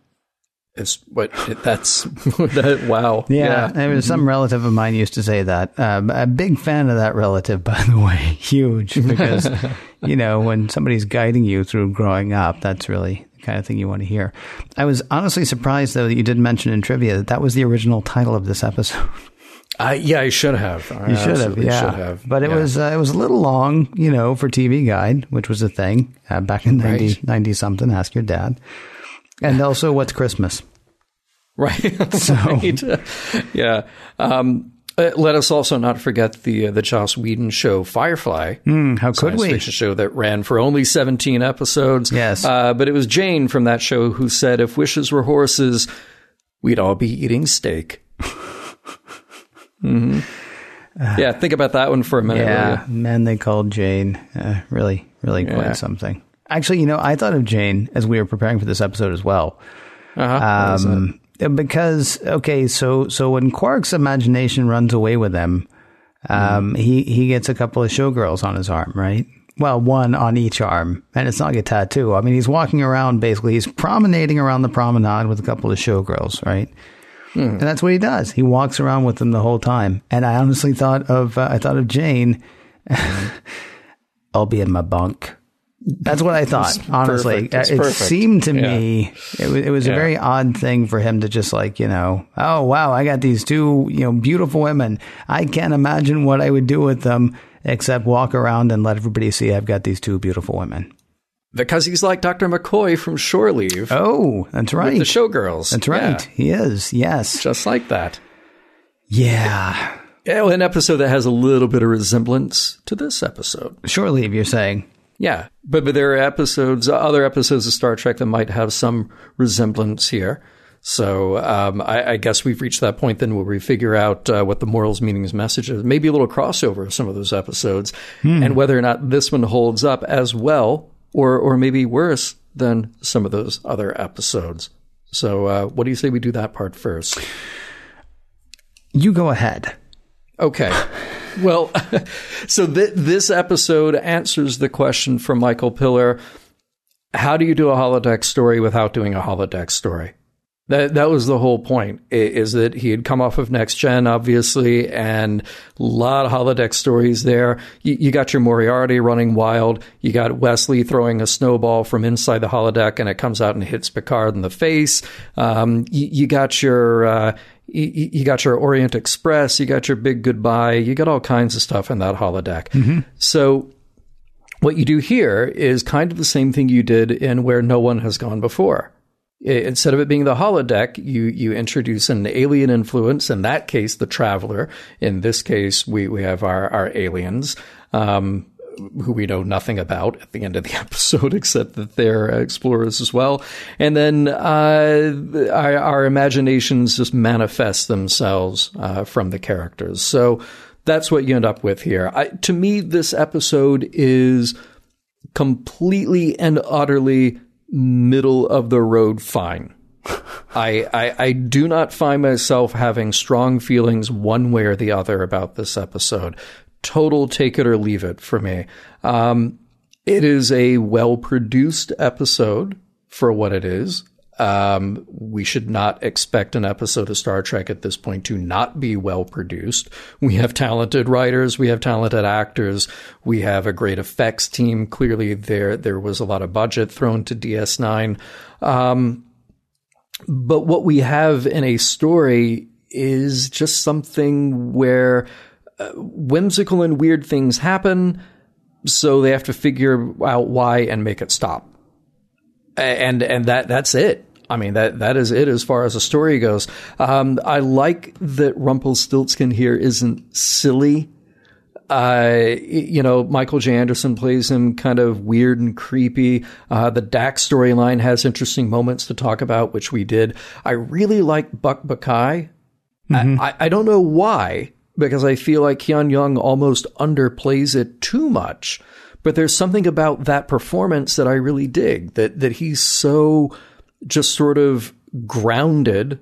It's what that's that, wow. Yeah, yeah. Was, some relative of mine used to say that. Um, a big fan of that relative, by the way, huge because you know when somebody's guiding you through growing up, that's really the kind of thing you want to hear. I was honestly surprised though that you didn't mention in trivia that that was the original title of this episode. I, yeah, I should have. I you should have. Yeah, should have. But it yeah. was uh, it was a little long, you know, for TV Guide, which was a thing uh, back in 90, right. 90 something. Ask your dad. And also, what's Christmas? Right. So right. yeah. Um, uh, let us also not forget the uh, the Joss Whedon show Firefly. Mm, how could we? Fiction show that ran for only seventeen episodes. Yes, uh, but it was Jayne from that show who said, "If wishes were horses, we'd all be eating steak." Mm-hmm. Uh, yeah, think about that one for a minute. Yeah, man, they called Jayne. Uh, really, really yeah. quite something. Actually, you know, I thought of Jayne as we were preparing for this episode as well. Uh-huh. Um, because okay, so so when Quark's imagination runs away with him, um, mm. he he gets a couple of showgirls on his arm, right? Well, one on each arm, and it's not like a tattoo. I mean, he's walking around basically. He's promenading around the promenade with a couple of showgirls, right? Hmm. And that's what he does. He walks around with them the whole time. And I honestly thought of uh, I thought of Jayne. I'll be in my bunk. That's what I thought. honestly, it perfect. seemed to yeah. me it was, it was yeah. a very odd thing for him to just like you know, oh wow, I got these two you know beautiful women. I can't imagine what I would do with them except walk around and let everybody see I've got these two beautiful women because he's like Dr. McCoy from Shore Leave. Oh, that's right. the Showgirls. That's right. Yeah. He is. Yes. Just like that. Yeah. Yeah, an episode that has a little bit of resemblance to this episode. Shore leave, you're saying? Yeah, but but there are episodes, other episodes of Star Trek that might have some resemblance here. So um, I, I, guess we've reached that point then where we figure out uh, what the morals, meanings, messages, maybe a little crossover of some of those episodes, hmm. and whether or not this one holds up as well, or or maybe worse than some of those other episodes. So uh, what do you say we do that part first? You go ahead. Okay. well, so th- this episode answers the question from Michael Piller how do you do a holodeck story without doing a holodeck story? That that was the whole point. Is that he had come off of next gen, obviously, and a lot of holodeck stories there. You, you, got your Moriarty running wild. You got Wesley throwing a snowball from inside the holodeck, and it comes out and hits Picard in the face. Um, you, you, got your uh, you, you, got your Orient Express, you got your Big Goodbye, you got all kinds of stuff in that holodeck. Mm-hmm. So what you do here is kind of the same thing you did in Where No One Has Gone Before. Instead of it being the holodeck, you you introduce an alien influence. In that case, the traveler. In this case, we we have our our aliens. Um, who we know nothing about at the end of the episode, except that they're explorers as well. And then uh, our, our, imaginations just manifest themselves uh, from the characters. So that's what you end up with here. I, to me, this episode is completely and utterly middle of the road fine. I, I, I do not find myself having strong feelings one way or the other about this episode total take it or leave it for me. Um, it is a well produced episode for what it is. Um, we should not expect an episode of Star Trek at this point to not be well produced. We have talented writers, we have talented actors, we have a great effects team. Clearly, there there was a lot of budget thrown to DS9. Um, but what we have in a story is just something where whimsical and weird things happen, so they have to figure out why and make it stop. And and that that's it. I mean that that is it as far as the story goes. Um, I like that Rumpelstiltskin here isn't silly. Uh, you know, Michael J. Anderson plays him kind of weird and creepy. Uh, the Dax storyline has interesting moments to talk about, which we did. I really like Buck Bokai. Mm-hmm. I, I, don't know why because I feel like Keone Young almost underplays it too much. But there's something about that performance that I really dig that that he's so just sort of grounded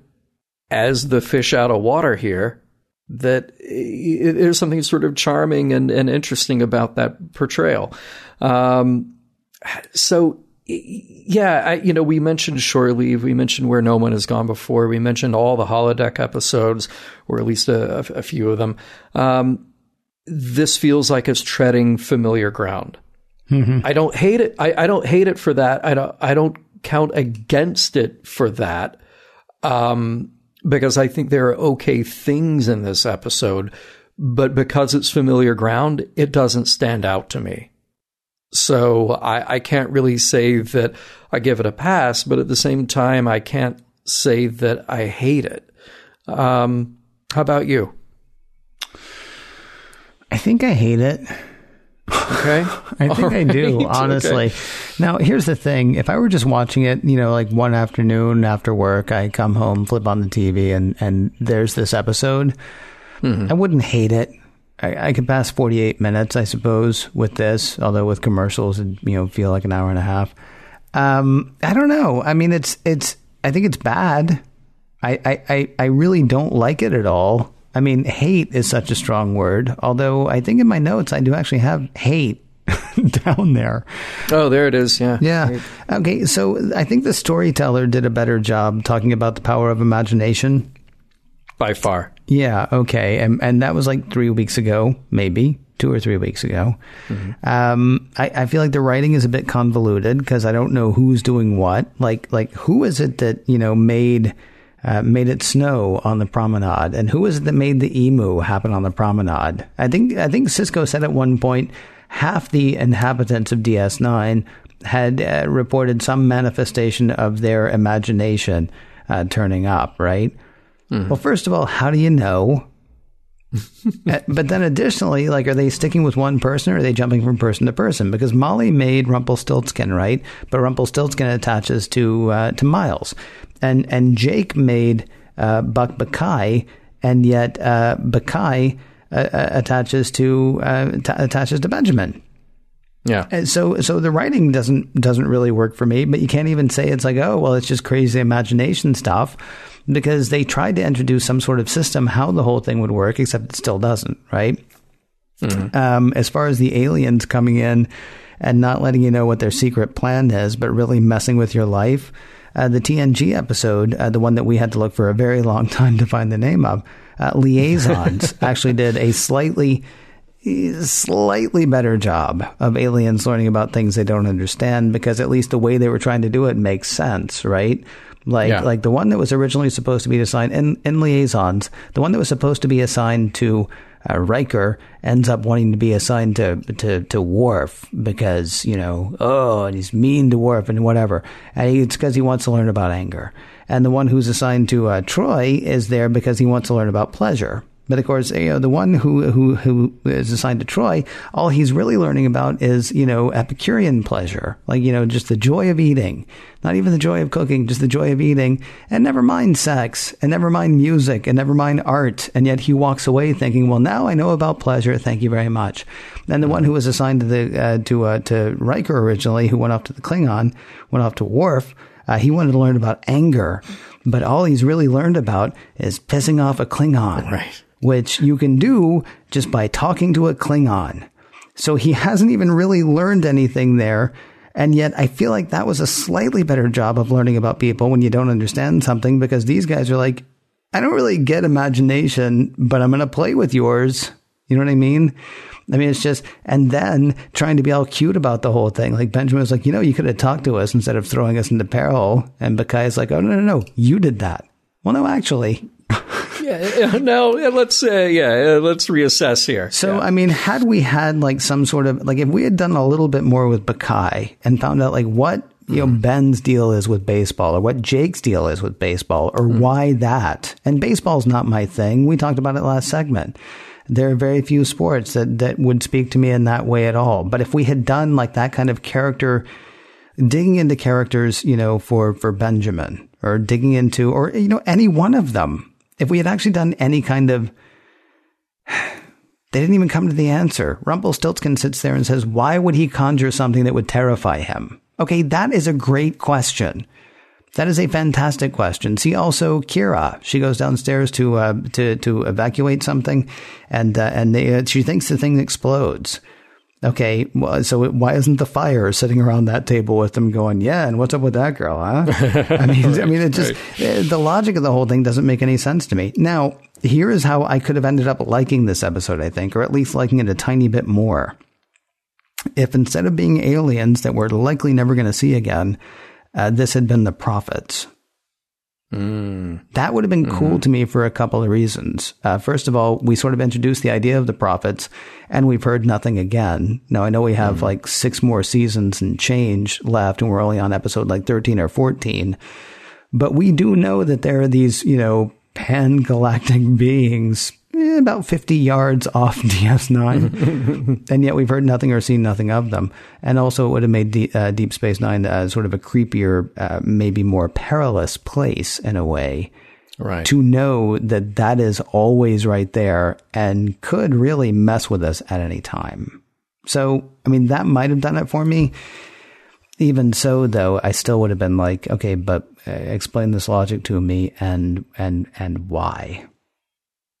as the fish out of water here that there's something sort of charming and, and interesting about that portrayal. Um, so yeah, I, you know, we mentioned Shore Leave. We mentioned Where No One Has Gone Before. We mentioned all the holodeck episodes, or at least a, a few of them. Um, this feels like it's treading familiar ground. Mm-hmm. I don't hate it. I, I, don't hate it for that. I don't. I don't count against it for that. Um, because I think there are okay things in this episode, but because it's familiar ground, it doesn't stand out to me. So I, I can't really say that I give it a pass, but at the same time, I can't say that I hate it. Um, how about you? I think I hate it. Okay. I think. I do, honestly. Okay. Now, here's the thing. If I were just watching it, you know, like one afternoon after work, I come home, flip on the TV, and, and there's this episode, mm-hmm. I wouldn't hate it. I, I could pass 48 minutes, I suppose, with this, although with commercials, it you know feel like an hour and a half. Um, I don't know. I mean, it's it's. I think it's bad. I, I, I, I really don't like it at all. I mean, hate is such a strong word. Although I think in my notes I do actually have hate down there. Oh, there it is. Yeah. Yeah. Okay. So I think the storyteller did a better job talking about the power of imagination by far. Yeah. Okay. And and that was like three weeks ago, maybe two or three weeks ago. Mm-hmm. Um, I, I feel like the writing is a bit convoluted because I don't know who's doing what. Like like who is it that you know made. Uh, made it snow on the promenade, and who was it that made the emu happen on the promenade? I think I think Sisko said at one point half the inhabitants of DS9 had uh, reported some manifestation of their imagination uh, turning up, right? Mm-hmm. Well, first of all, how do you know? Uh, but then additionally, like, are they sticking with one person or are they jumping from person to person? Because Molly made Rumpelstiltskin, right? But Rumpelstiltskin attaches to uh, to Miles, and and Jake made uh, Buck Bokai, and yet uh, Bokai uh, uh, attaches to t- attaches to Benjamin. Yeah. And so so the writing doesn't doesn't really work for me, but you can't even say it's like, oh, well, it's just crazy imagination stuff because they tried to introduce some sort of system how the whole thing would work, except it still doesn't, right? Mm-hmm. Um, as far as the aliens coming in and not letting you know what their secret plan is, but really messing with your life. Uh, the TNG episode, uh, the one that we had to look for a very long time to find the name of, uh, Liaisons actually did a slightly slightly better job of aliens learning about things they don't understand because at least the way they were trying to do it makes sense, right? Like yeah. like the one that was originally supposed to be assigned in, in liaisons, the one that was supposed to be assigned to uh, Riker ends up wanting to be assigned to, to, to Worf because, you know, oh, and he's mean to Worf and whatever. And he, it's because he wants to learn about anger. And the one who's assigned to uh, Troi is there because he wants to learn about pleasure. But of course, you know, the one who, who, who is assigned to Troi, all he's really learning about is, you know, Epicurean pleasure. Like, you know, just the joy of eating. Not even the joy of cooking, just the joy of eating. And never mind sex, and never mind music, and never mind art. And yet he walks away thinking, well, now I know about pleasure. Thank you very much. And the one who was assigned to the, uh, to, uh, to Riker originally, who went off to the Klingon, went off to Worf, uh, he wanted to learn about anger. But all he's really learned about is pissing off a Klingon. Right which you can do just by talking to a Klingon. So he hasn't even really learned anything there. And yet I feel like that was a slightly better job of learning about people when you don't understand something because these guys are like, I don't really get imagination, but I'm going to play with yours. You know what I mean? I mean, it's just, and then trying to be all cute about the whole thing. Like Benjamin was like, you know, you could have talked to us instead of throwing us into peril. And is like, oh, no, no, no, you did that. Well, no, actually, yeah, no, let's uh, yeah, let's reassess here. So, yeah. I mean, had we had like some sort of like if we had done a little bit more with Bokai and found out like what you know mm. Ben's deal is with baseball or what Jake's deal is with baseball or mm. why that. And baseball's not my thing. We talked about it last segment. There are very few sports that that would speak to me in that way at all. But if we had done like that kind of character digging into characters, you know, for for Benjamin or digging into or you know any one of them if we had actually done any kind of they didn't even come to the answer. Rumpelstiltskin sits there and says, Why would he conjure something that would terrify him? Okay, that is a great question. That is a fantastic question. See also Kira. She goes downstairs to uh, to to evacuate something, and uh, and they, uh, she thinks the thing explodes. Okay, well, so why isn't the fire sitting around that table with them going, yeah, and what's up with that girl, huh? I mean, right, I mean, it just, right. Eh, the logic of the whole thing doesn't make any sense to me. Now, here is how I could have ended up liking this episode, I think, or at least liking it a tiny bit more. If instead of being aliens that we're likely never going to see again, uh, this had been the prophets. Mm. That would have been cool to me for a couple of reasons. Uh, first of all, we sort of introduced the idea of the prophets, and we've heard nothing again. Now, I know we have mm. like six more seasons and change left, and we're only on episode like 13 or 14. But we do know that there are these, you know, pan galactic beings eh, about 50 yards off DS9. and yet we've heard nothing or seen nothing of them. And also, it would have made D- uh, Deep Space Nine uh, sort of a creepier, uh, maybe more perilous place in a way. Right. To know that that is always right there and could really mess with us at any time. So, I mean, that might have done it for me. Even so, though, I still would have been like, okay, but uh, explain this logic to me and and and why.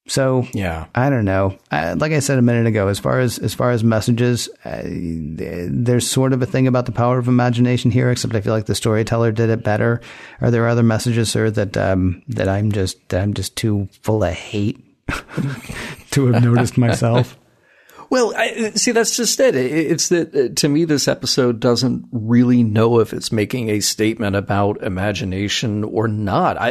So yeah, I don't know. I, like I said a minute ago, as far as as far as messages, uh, there's sort of a thing about the power of imagination here. Except I feel like the storyteller did it better. Are there other messages, sir, that um, that I'm just that I'm just too full of hate to have noticed myself? Well, I, see, that's just it. It's that uh, to me, this episode doesn't really know if it's making a statement about imagination or not. I,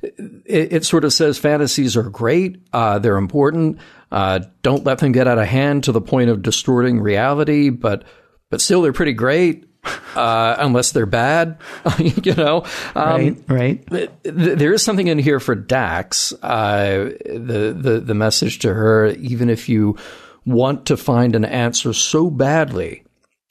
it, it sort of says fantasies are great. Uh, they're important. Uh, don't let them get out of hand to the point of distorting reality, but, but still they're pretty great. uh, unless they're bad. you know, um, right? Right. there is something in here for Dax. Uh, the the the message to her, even if you want to find an answer so badly,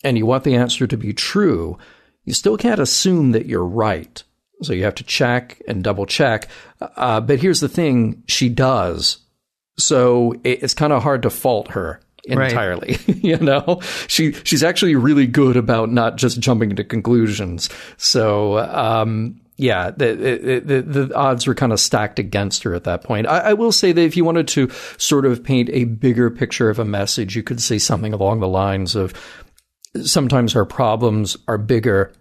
and you want the answer to be true, you still can't assume that you're right. So you have to check and double check. Uh, but here's the thing: she does. So it's kind of hard to fault her entirely. Right. you know, she she's actually really good about not just jumping to conclusions. So, um, yeah, the, the, the, odds were kind of stacked against her at that point. I, I, will say that if you wanted to sort of paint a bigger picture of a message, you could say something along the lines of sometimes our problems are bigger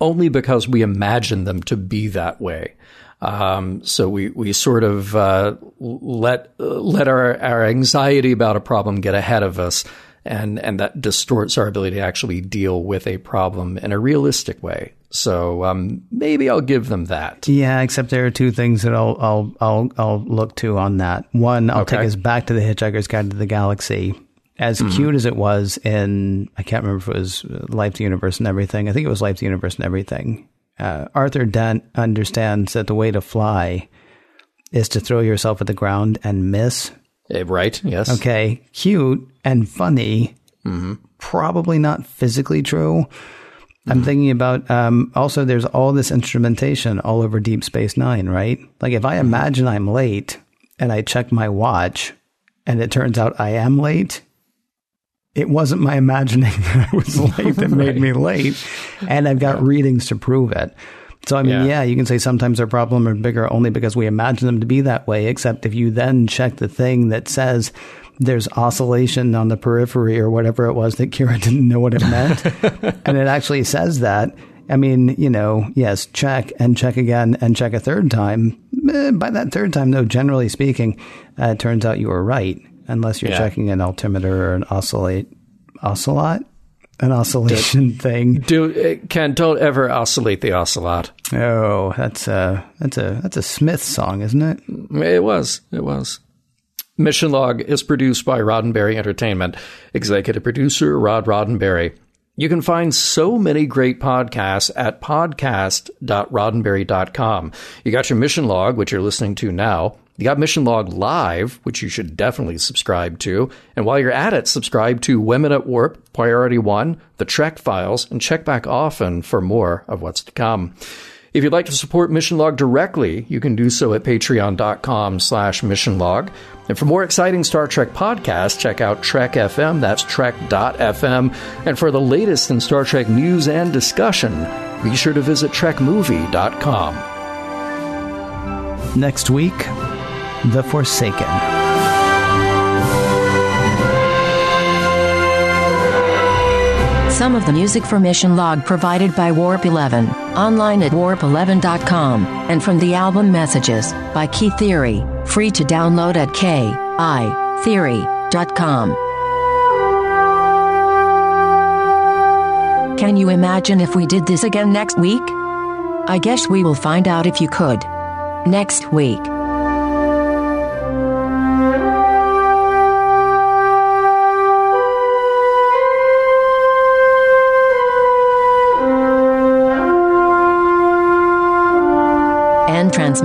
only because we imagine them to be that way. Um, so we, we sort of uh, let let our, our anxiety about a problem get ahead of us, and and that distorts our ability to actually deal with a problem in a realistic way. So um, maybe I'll give them that. Yeah, except there are two things that I'll I'll I'll, I'll look to on that. One, I'll okay. take us back to the Hitchhiker's Guide to the Galaxy. As mm-hmm. cute as it was in, I can't remember if it was Life, the Universe, and Everything. I think it was Life, the Universe, and Everything uh, Arthur Dent understands that the way to fly is to throw yourself at the ground and miss. Uh, right. Yes. Okay. Cute and funny. Mm-hmm. Probably not physically true. Mm-hmm. I'm thinking about um, also. There's all this instrumentation all over Deep Space Nine, right? Like if I mm-hmm. imagine I'm late and I check my watch, and it turns out I am late, it wasn't my imagining that I was late that made me late. And I've got yeah. readings to prove it. So, I mean, yeah. yeah. you can say sometimes our problem are bigger only because we imagine them to be that way, except if you then check the thing that says there's oscillation on the periphery or whatever it was that Kira didn't know what it meant, and it actually says that. I mean, you know, yes, check and check again and check a third time. Eh, by that third time, though, generally speaking, uh, it turns out you were right unless you're yeah. checking an altimeter or an oscillate oscillate, an oscillation do, thing. Do Ken? Don't ever oscillate the ocelot. Oh, that's a that's a that's a Smith song, isn't it? It was. It was. Mission Log is produced by Roddenberry Entertainment. Executive producer Rod Roddenberry. You can find so many great podcasts at podcast.roddenberry.com. You got your mission log, which you're listening to now. You got Mission Log Live, which you should definitely subscribe to. And while you're at it, subscribe to Women at Warp, Priority One, The Trek Files, and check back often for more of what's to come. If you'd like to support Mission Log directly, you can do so at patreon.com slash missionlog. And for more exciting Star Trek podcasts, check out Trek FM, that's trek.fm. And for the latest in Star Trek news and discussion, be sure to visit trekmovie.com. Next week, The Forsaken. Some of the music for Mission Log provided by Warp 11, online at warp11.com, and from the album Messages by Key Theory, free to download at keytheory.com. Can you imagine if we did this again next week? I guess we will find out if you could. Next week.